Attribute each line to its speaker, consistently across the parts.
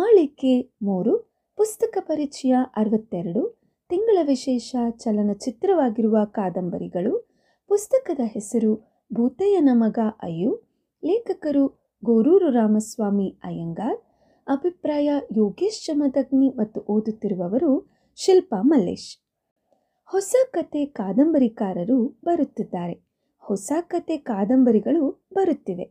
Speaker 1: ಮಾಳಿಕೆ ಮೂರು, ಪುಸ್ತಕ ಪರಿಚಯ ಅರವತ್ತೆರಡು, ತಿಂಗಳ ವಿಶೇಷ ಚಲನಚಿತ್ರವಾಗಿರುವ ಕಾದಂಬರಿಗಳು, ಪುಸ್ತಕದ ಹೆಸರು ಭೂತಯ್ಯನ ಮಗ ಅಯ್ಯು, ಲೇಖಕರು ಗೋರೂರು ರಾಮಸ್ವಾಮಿ ಅಯ್ಯಂಗಾರ್, ಅಭಿಪ್ರಾಯ ಯೋಗೇಶ್ ಚಮದಗ್ನಿ ಮತ್ತು ಓದುತ್ತಿರುವವರು ಶಿಲ್ಪಾ ಮಲ್ಲೇಶ್. ಹೊಸ ಕತೆ ಕಾದಂಬರಿಕಾರರು ಬರುತ್ತಿದ್ದಾರೆ. ಹೊಸ ಕತೆ ಕಾದಂಬರಿಗಳು ಬರುತ್ತಿವೆ.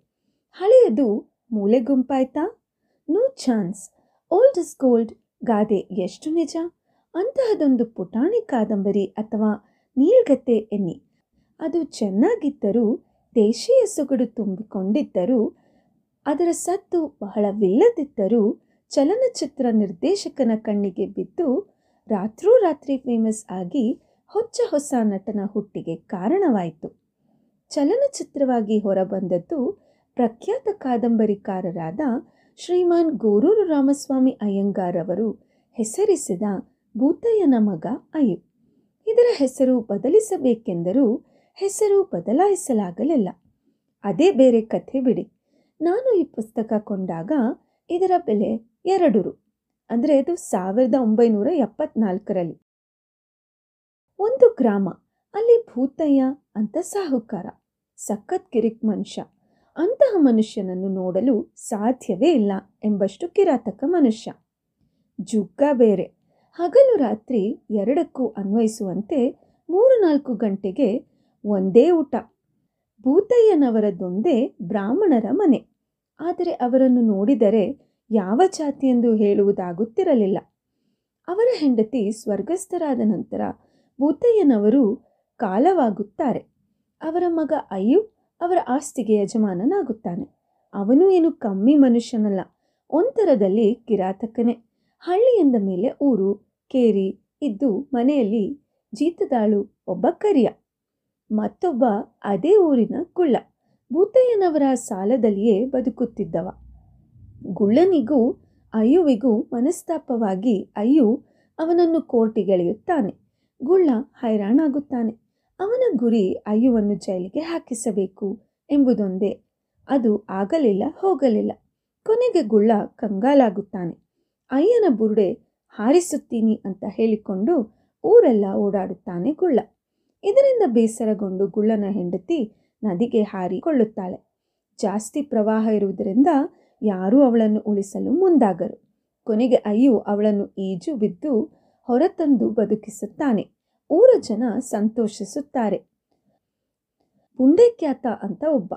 Speaker 1: ಹಳೆಯದು ಮೂಲೆ ಗುಂಪಾಯ್ತಾ no chance. Old is gold ಗಾದೆ ಎಷ್ಟು ನಿಜ? ಅಂತಹದೊಂದು ಪುಟಾಣಿ ಕಾದಂಬರಿ ಅಥವಾ ನೀಳ್ಗತ್ತೆ ಎನ್ನಿ. ಅದು ಚೆನ್ನಾಗಿದ್ದರೂ, ದೇಶೀಯ ಸೊಗಡು ತುಂಬಿಕೊಂಡಿದ್ದರೂ, ಅದರ ಸದ್ದು ಬಹಳವಿಲ್ಲದಿದ್ದರೂ, ಚಲನಚಿತ್ರ ನಿರ್ದೇಶಕನ ಕಣ್ಣಿಗೆ ಬಿದ್ದು ರಾತ್ರೋರಾತ್ರಿ ಫೇಮಸ್ ಆಗಿ ಹೊಚ್ಚ ಹೊಸ ನಟನ ಹುಟ್ಟಿಗೆ ಕಾರಣವಾಯಿತು. ಚಲನಚಿತ್ರವಾಗಿ ಹೊರಬಂದದ್ದು ಪ್ರಖ್ಯಾತ ಕಾದಂಬರಿಕಾರರಾದ ಶ್ರೀಮಾನ್ ಗೋರೂರು ರಾಮಸ್ವಾಮಿ ಅಯ್ಯಂಗಾರ್ ಅವರು ಹೆಸರಿಸಿದ ಭೂತಯ್ಯನ ಮಗ ಅಯ್ಯು. ಇದರ ಹೆಸರು ಬದಲಿಸಬೇಕೆಂದರೂ ಹೆಸರು ಬದಲಾಯಿಸಲಾಗಲಿಲ್ಲ. ಅದೇ ಬೇರೆ ಕಥೆ ಬಿಡಿ. ನಾನು ಈ ಪುಸ್ತಕ ಕೊಂಡಾಗ ಇದರ ಬೆಲೆ ಎರಡು ರು ಅಂದರೆ ಇದು ಸಾವಿರದ ಒಂಬೈನೂರ ಎಪ್ಪತ್ನಾಲ್ಕರಲ್ಲಿ. ಒಂದು ಗ್ರಾಮ, ಅಲ್ಲಿ ಭೂತಯ್ಯ ಅಂತ ಸಾಹುಕಾರ. ಸಖತ್ ಕಿರಿಕ್ ಮನುಷ್ಯ. ಅಂತಹ ಮನುಷ್ಯನನ್ನು ನೋಡಲು ಸಾಧ್ಯವೇ ಇಲ್ಲ ಎಂಬಷ್ಟು ಕಿರಾತಕ ಮನುಷ್ಯ. ಜುಗ್ಗ ಬೇರೆ. ಹಗಲು ರಾತ್ರಿ ಎರಡಕ್ಕೂ ಅನ್ವಯಿಸುವಂತೆ ಮೂರು ನಾಲ್ಕು ಗಂಟೆಗೆ ಒಂದೇ ಊಟ. ಭೂತಯ್ಯನವರದೊಂದೇ ಬ್ರಾಹ್ಮಣರ ಮನೆ. ಆದರೆ ಅವರನ್ನು ನೋಡಿದರೆ ಯಾವ ಜಾತಿಯೆಂದು ಹೇಳುವುದಾಗುತ್ತಿರಲಿಲ್ಲ. ಅವರ ಹೆಂಡತಿ ಸ್ವರ್ಗಸ್ಥರಾದ ನಂತರ ಭೂತಯ್ಯನವರು ಕಾಲವಾಗುತ್ತಾರೆ. ಅವರ ಮಗ ಅಯ್ಯು ಅವರ ಆಸ್ತಿಗೆ ಯಜಮಾನನಾಗುತ್ತಾನೆ. ಅವನು ಏನು ಕಮ್ಮಿ ಮನುಷ್ಯನಲ್ಲ, ಒಂಥರದಲ್ಲಿ ಕಿರಾತಕನೇ. ಹಳ್ಳಿ ಎಂದ ಮೇಲೆ ಊರು, ಕೇರಿ ಇದ್ದು ಮನೆಯಲ್ಲಿ ಜೀತದಾಳು ಒಬ್ಬ ಕರಿಯ. ಮತ್ತೊಬ್ಬ ಅದೇ ಊರಿನ ಗುಳ್ಳ. ಭೂತಯ್ಯನವರ ಸಾಲದಲ್ಲಿಯೇ ಬದುಕುತ್ತಿದ್ದವ. ಗುಳ್ಳನಿಗೂ, ಅಯ್ಯುವಿಗೂ ಮನಸ್ತಾಪವಾಗಿ ಅಯ್ಯು ಅವನನ್ನು ಕೋರ್ಟಿಗೆಳೆಯುತ್ತಾನೆ. ಗುಳ್ಳ ಹೈರಾಣಾಗುತ್ತಾನೆ. ಅವನ ಗುರಿ ಅಯ್ಯುವನ್ನು ಜೈಲಿಗೆ ಹಾಕಿಸಬೇಕು ಎಂಬುದೊಂದೇ. ಅದು ಆಗಲಿಲ್ಲ, ಹೋಗಲಿಲ್ಲ. ಕೊನೆಗೆ ಗುಳ್ಳ ಕಂಗಾಲಾಗುತ್ತಾನೆ. ಅಯ್ಯನ ಬುರುಡೆ, ಹಾರಿಸುತ್ತೀನಿ ಅಂತ ಹೇಳಿಕೊಂಡು ಊರೆಲ್ಲ ಓಡಾಡುತ್ತಾನೆ ಗುಳ್ಳ. ಇದರಿಂದ ಬೇಸರಗೊಂಡು ಗುಳ್ಳನ ಹೆಂಡತಿ ನದಿಗೆ ಹಾರಿಕೊಳ್ಳುತ್ತಾಳೆ. ಜಾಸ್ತಿ ಪ್ರವಾಹ ಇರುವುದರಿಂದ ಯಾರೂ ಅವಳನ್ನು ಉಳಿಸಲು ಮುಂದಾಗರು. ಕೊನೆಗೆ ಅಯ್ಯು ಅವಳನ್ನು ಈಜು ಬಿದ್ದು ಹೊರತಂದು ಬದುಕಿಸುತ್ತಾನೆ. ಊರ ಜನ ಸಂತೋಷಿಸುತ್ತಾರೆ. ಪುಂಡೇಕ್ಯಾತ ಅಂತ ಒಬ್ಬ.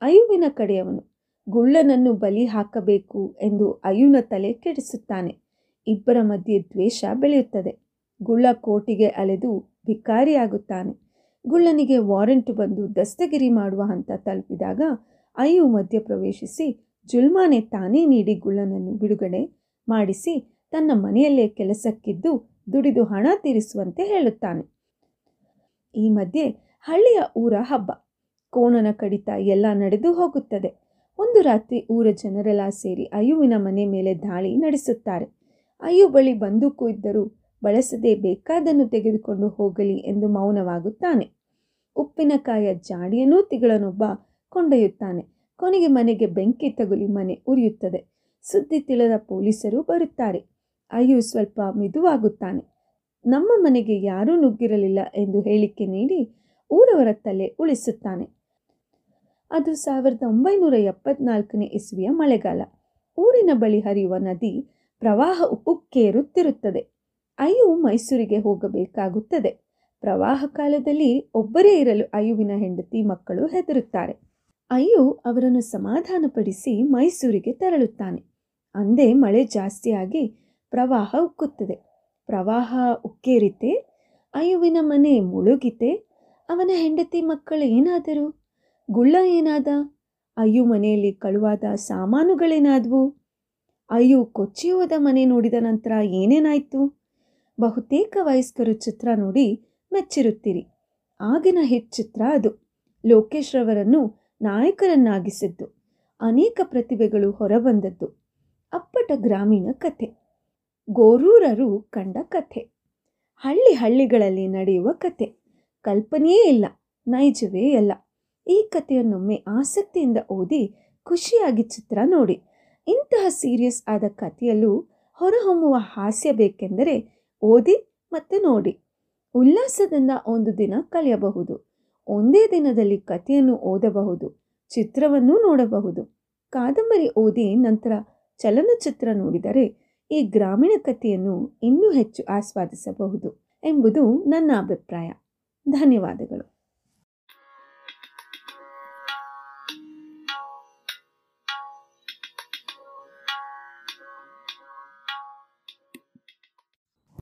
Speaker 1: ಅಯುವಿನ ಕಡೆಯವನು, ಗುಳ್ಳನನ್ನು ಬಲಿ ಹಾಕಬೇಕು ಎಂದು ಅಯುನ ತಲೆ ಕೆಡಿಸುತ್ತಾನೆ. ಇಬ್ಬರ ಮಧ್ಯೆ ದ್ವೇಷ ಬೆಳೆಯುತ್ತದೆ. ಗುಳ್ಳ ಕೋಟಿಗೆ ಅಲೆದು ಭಿಕಾರಿಯಾಗುತ್ತಾನೆ. ಗುಳ್ಳನಿಗೆ ವಾರೆಂಟ್ ಬಂದು ದಸ್ತಗಿರಿ ಮಾಡುವ ಹಂತ ತಲುಪಿದಾಗ ಅಯು ಮಧ್ಯ ಪ್ರವೇಶಿಸಿ, ಜುಲ್ಮಾನೆ ತಾನೇ ನೀಡಿ ಗುಳ್ಳನನ್ನು ಬಿಡುಗಡೆ ಮಾಡಿಸಿ, ತನ್ನ ಮನೆಯಲ್ಲೇ ಕೆಲಸಕ್ಕಿದ್ದು ದುಡಿದು ಹಣ ತೀರಿಸುವಂತೆ ಹೇಳುತ್ತಾನೆ. ಈ ಮಧ್ಯೆ ಹಳ್ಳಿಯ ಊರ ಹಬ್ಬ. ಕೋಣನ ಕಡಿತ ಎಲ್ಲ ನಡೆದು ಹೋಗುತ್ತದೆ. ಒಂದು ರಾತ್ರಿ ಊರ ಜನರೆಲ್ಲ ಸೇರಿ ಅಯ್ಯುವಿನ ಮನೆ ಮೇಲೆ ದಾಳಿ ನಡೆಸುತ್ತಾರೆ. ಅಯ್ಯು ಬಳಿ ಬಂದೂಕು ಇದ್ದರೂ ಬಳಸದೆ ಬೇಕಾದನ್ನು ತೆಗೆದುಕೊಂಡು ಹೋಗಲಿ ಎಂದು ಮೌನವಾಗುತ್ತಾನೆ. ಉಪ್ಪಿನಕಾಯ ಜಾಡಿಯನ್ನೂ ತಿಗಳನೊಬ್ಬ ಕೊಂಡೊಯ್ಯುತ್ತಾನೆ. ಕೊನೆಗೆ ಮನೆಗೆ ಬೆಂಕಿ ತಗುಲಿ ಮನೆ ಉರಿಯುತ್ತದೆ. ಸುದ್ದಿ ತಿಳಿದ ಪೊಲೀಸರು ಬರುತ್ತಾರೆ. ಅಯ್ಯು, ಸ್ವಲ್ಪ ಮಿದುವಾಗುತ್ತಾನೆ. ನಮ್ಮ ಮನೆಗೆ ಯಾರೂ ನುಗ್ಗಿರಲಿಲ್ಲ ಎಂದು ಹೇಳಿಕೆ ನೀಡಿ ಊರವರ ತಲೆ ಉಳಿಸುತ್ತಾನೆ. ಅದು ಸಾವಿರದ ಒಂಬೈನೂರ ಎಪ್ಪತ್ನಾಲ್ಕನೇ ಇಸ್ವಿಯ ಮಳೆಗಾಲ. ಊರಿನ ಬಳಿ ಹರಿಯುವ ನದಿ ಪ್ರವಾಹ ಉಕ್ಕೇರುತ್ತಿರುತ್ತದೆ ಅಯ್ಯು, ಮೈಸೂರಿಗೆ ಹೋಗಬೇಕಾಗುತ್ತದೆ. ಪ್ರವಾಹ ಕಾಲದಲ್ಲಿ ಒಬ್ಬರೇ ಇರಲು ಅಯ್ಯುವಿನ ಹೆಂಡತಿ, ಮಕ್ಕಳು ಹೆದರುತ್ತಾರೆ. ಅಯ್ಯು, ಅವರನ್ನು ಸಮಾಧಾನಪಡಿಸಿ ಮೈಸೂರಿಗೆ ತೆರಳುತ್ತಾನೆ. ಅಂದೇ ಮಳೆ ಜಾಸ್ತಿಯಾಗಿ ಪ್ರವಾಹ ಉಕ್ಕುತ್ತದೆ. ಪ್ರವಾಹ ಉಕ್ಕೇರಿತೆ, ಅಯುವಿನ ಮನೆ ಮುಳುಗಿತೆ, ಅವನ ಹೆಂಡತಿ ಮಕ್ಕಳು ಏನಾದರು? ಗುಳ್ಳ ಏನಾದ? ಅಯ್ಯು ಮನೆಯಲ್ಲಿ ಕಳುವಾದ ಸಾಮಾನುಗಳೇನಾದವು? ಅಯ್ಯು ಕೊಚ್ಚಿ ಹೋದ ಮನೆ ನೋಡಿದ ನಂತರ ಏನೇನಾಯಿತು? ಬಹುತೇಕ ವಯಸ್ಕರು ಚಿತ್ರ ನೋಡಿ ಮೆಚ್ಚಿರುತ್ತೀರಿ. ಆಗಿನ ಹಿಟ್ ಚಿತ್ರ ಅದು. ಲೋಕೇಶ್ ರವರನ್ನು ನಾಯಕರನ್ನಾಗಿಸಿದ್ದು. ಅನೇಕ ಪ್ರತಿಭೆಗಳು ಹೊರಬಂದದ್ದು. ಅಪ್ಪಟ ಗ್ರಾಮೀಣ ಕಥೆ. ಗೋರೂರರು ಕಂಡ ಕಥೆ. ಹಳ್ಳಿ ಹಳ್ಳಿಗಳಲ್ಲಿ ನಡೆಯುವ ಕಥೆ. ಕಲ್ಪನೆಯೇ ಇಲ್ಲ, ನೈಜವೇ ಇಲ್ಲ ಈ ಕಥೆಯನ್ನೊಮ್ಮೆ ಆಸಕ್ತಿಯಿಂದ ಓದಿ ಖುಷಿಯಾಗಿ ಚಿತ್ರ ನೋಡಿ. ಇಂತಹ ಸೀರಿಯಸ್ ಆದ ಕಥೆಯಲ್ಲೂ ಹೊರಹೊಮ್ಮುವ ಹಾಸ್ಯ ಬೇಕೆಂದರೆ ಓದಿ ಮತ್ತು ನೋಡಿ. ಉಲ್ಲಾಸದಿಂದ ಒಂದು ದಿನ ಕಳೆಯಬಹುದು ಒಂದೇ ದಿನದಲ್ಲಿ ಕಥೆಯನ್ನು ಓದಬಹುದು, ಚಿತ್ರವನ್ನು ನೋಡಬಹುದು. ಕಾದಂಬರಿ ಓದಿ ನಂತರ ಚಲನಚಿತ್ರ ನೋಡಿದರೆ ಈ ಗ್ರಾಮೀಣ ಕಥೆಯನ್ನು ಇನ್ನೂ ಹೆಚ್ಚು ಆಸ್ವಾದಿಸಬಹುದು ಎಂಬುದು ನನ್ನ ಅಭಿಪ್ರಾಯ. ಧನ್ಯವಾದಗಳು.